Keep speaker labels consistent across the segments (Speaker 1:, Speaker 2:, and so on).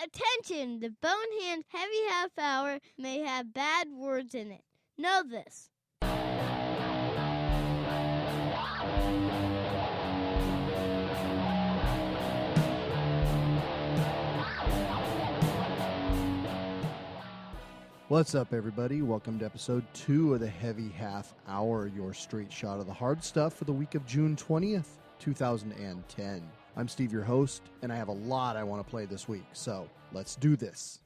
Speaker 1: Attention! The Bonehand Heavy Half Hour may have bad words in it. Know this.
Speaker 2: What's up, everybody? Welcome to episode two of the Heavy Half Hour, your straight shot of the hard stuff for the week of June 20th, 2010. I'm Steve, your host, and I have a lot I want to play this week, so let's do this.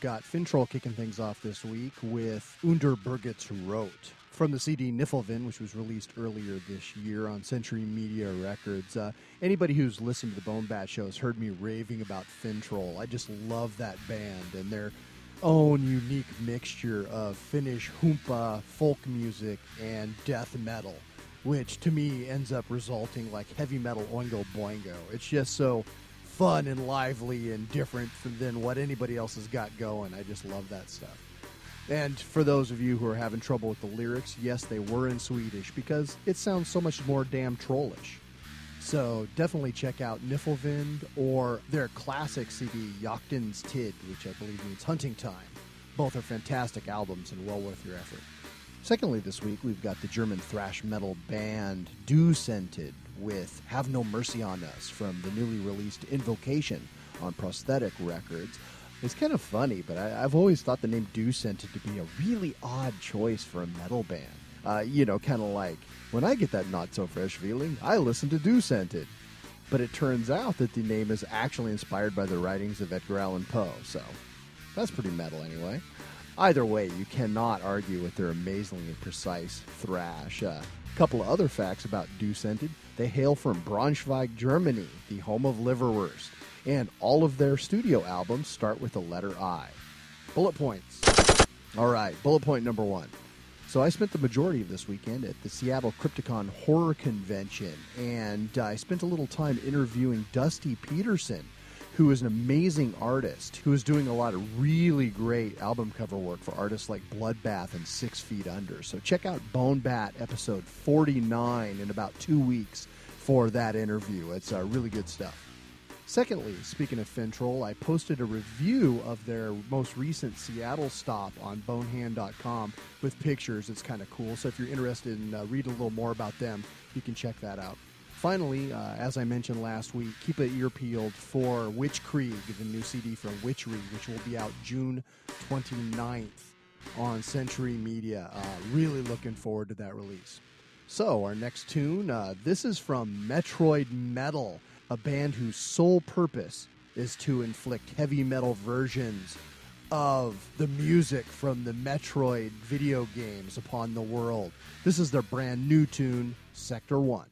Speaker 2: Got Finntroll kicking things off this week with Unterbergets Rot from the CD Nifelvind, which was released earlier this year on Century Media Records. Uh, anybody who's listened to the Bone Bat show has heard me raving about Finntroll. I just love that band and their own unique mixture of Finnish humppa, folk music, and death metal, which to me ends up resulting like heavy metal oingo boingo. It's just so fun and lively and different than what anybody else has got going. I just love that stuff. And for those of you who are having trouble with the lyrics, yes, they were in Swedish because it sounds so much more damn trollish. So definitely check out Nifelvind or their classic CD, Jaktens Tid, which I believe means hunting time. Both are fantastic albums and well worth your effort. Secondly, this week we've got the German thrash metal band Dew Scented with Have No Mercy on Us from the newly released Invocation on Prosthetic Records. It's kind of funny, but I, have always thought the name Dew Scented to be a really odd choice for a metal band. Uh, you know, kind of like when I get that not so fresh feeling, I listen to Dew Scented. But it turns out that the name is actually inspired by the writings of Edgar Allan Poe, so that's pretty metal anyway. Either way, you cannot argue with their amazingly precise thrash. A uh, couple of other facts about Dew Scented they hail from Braunschweig, Germany, the home of Liverwurst, and all of their studio albums start with the letter I. Bullet points. All right, bullet point number one. So I spent the majority of this weekend at the Seattle Crypticon Horror Convention, and I spent a little time interviewing Dusty Peterson, who is an amazing artist who is doing a lot of really great album cover work for artists like Bloodbath and Six Feet Under. So check out Bone Bat episode 49 in about two weeks for that interview. It's uh, really good stuff. Secondly, speaking of Finntroll, I posted a review of their most recent Seattle stop on bonehand.com with pictures. It's kind of cool. So if you're interested in uh, reading a little more about them, you can check that out. Finally, uh, as I mentioned last week, keep an ear peeled for Witchkrieg, the new CD from Witchery, which will be out June 29th on Century Media. Uh, really looking forward to that release. So, our next tune, uh, this is from Metroid Metal, a band whose sole purpose is to inflict heavy metal versions of the music from the Metroid video games upon the world. This is their brand new tune, Sector 1.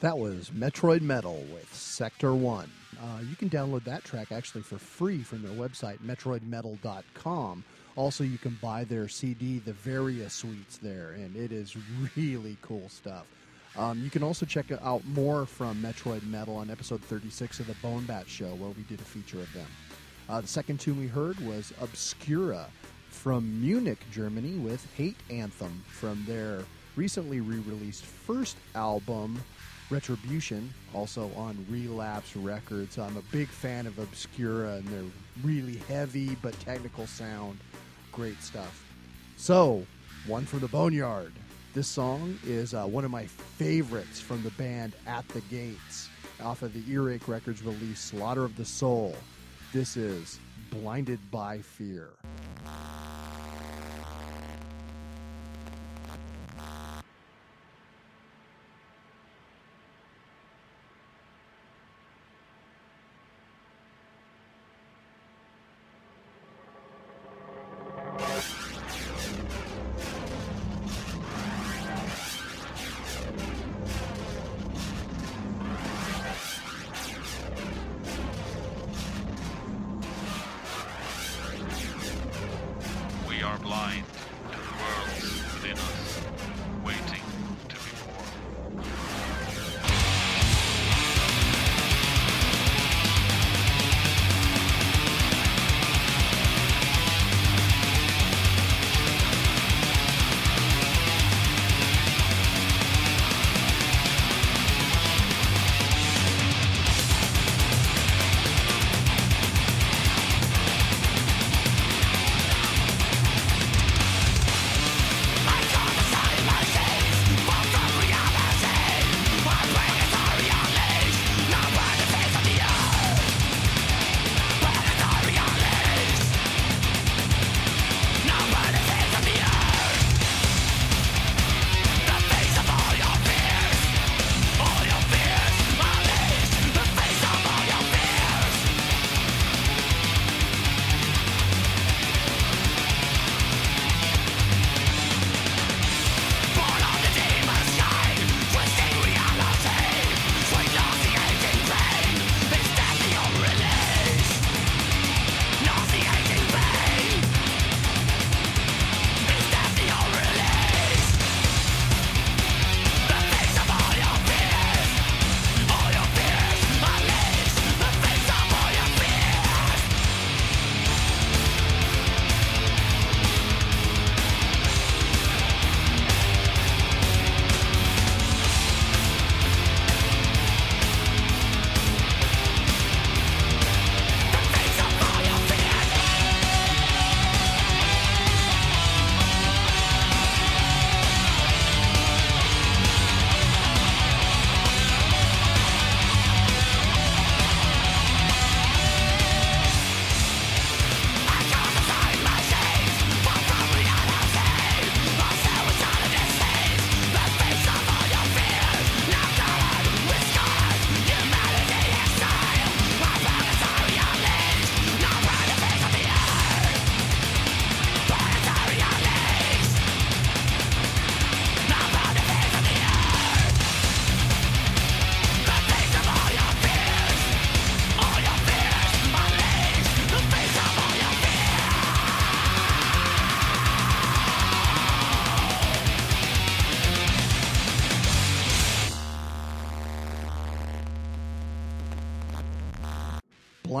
Speaker 2: That was Metroid Metal with Sector 1. Uh, you can download that track actually for free from their website, metroidmetal.com. Also, you can buy their CD, The Varia Suites, there, and it is really cool stuff. Um, you can also check out more from Metroid Metal on episode 36 of the Bone Bat Show, where we did a feature of them. Uh, the second tune we heard was Obscura from Munich, Germany, with Hate Anthem from their recently re released first album, Retribution, also on Relapse Records. I'm a big fan of Obscura and their really heavy but technical sound. Great stuff. So, one from the Boneyard. This song is uh, one of my favorites from the band At the Gates, off of the Earache Records release Slaughter of the Soul. This is Blinded by Fear.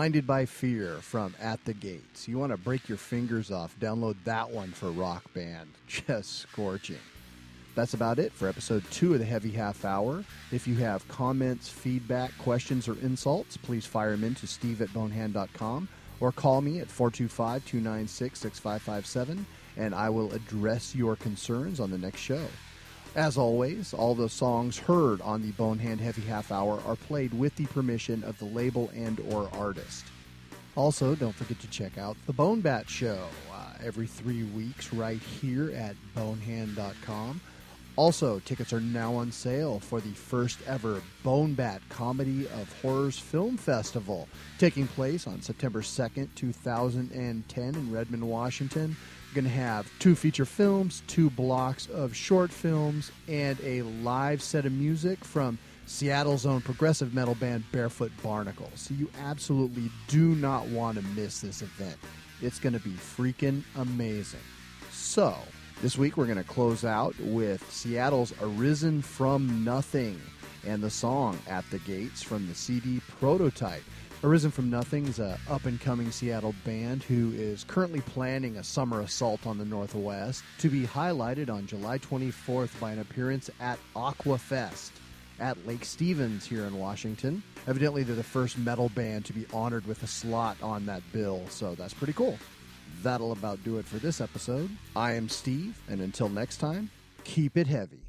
Speaker 2: Blinded by Fear from At the Gates. You want to break your fingers off, download that one for Rock Band. Just scorching. That's about it for episode two of the Heavy Half Hour. If you have comments, feedback, questions, or insults, please fire them in to steve at bonehand.com or call me at 425 296 6557 and I will address your concerns on the next show. As always, all the songs heard on the Bonehand Heavy Half Hour are played with the permission of the label and or artist. Also, don't forget to check out the Bone Bat Show uh, every three weeks right here at bonehand.com. Also, tickets are now on sale for the first ever Bone Bat Comedy of Horrors Film Festival, taking place on September 2nd, 2010 in Redmond, Washington. Going to have two feature films, two blocks of short films, and a live set of music from Seattle's own progressive metal band Barefoot Barnacle. So you absolutely do not want to miss this event. It's going to be freaking amazing. So, this week we're going to close out with Seattle's Arisen from Nothing and the song At the Gates from the CD Prototype. Arisen from Nothing is a up and coming Seattle band who is currently planning a summer assault on the Northwest to be highlighted on July 24th by an appearance at Aquafest at Lake Stevens here in Washington. Evidently, they're the first metal band to be honored with a slot on that bill, so that's pretty cool. That'll about do it for this episode. I am Steve, and until next time, keep it heavy.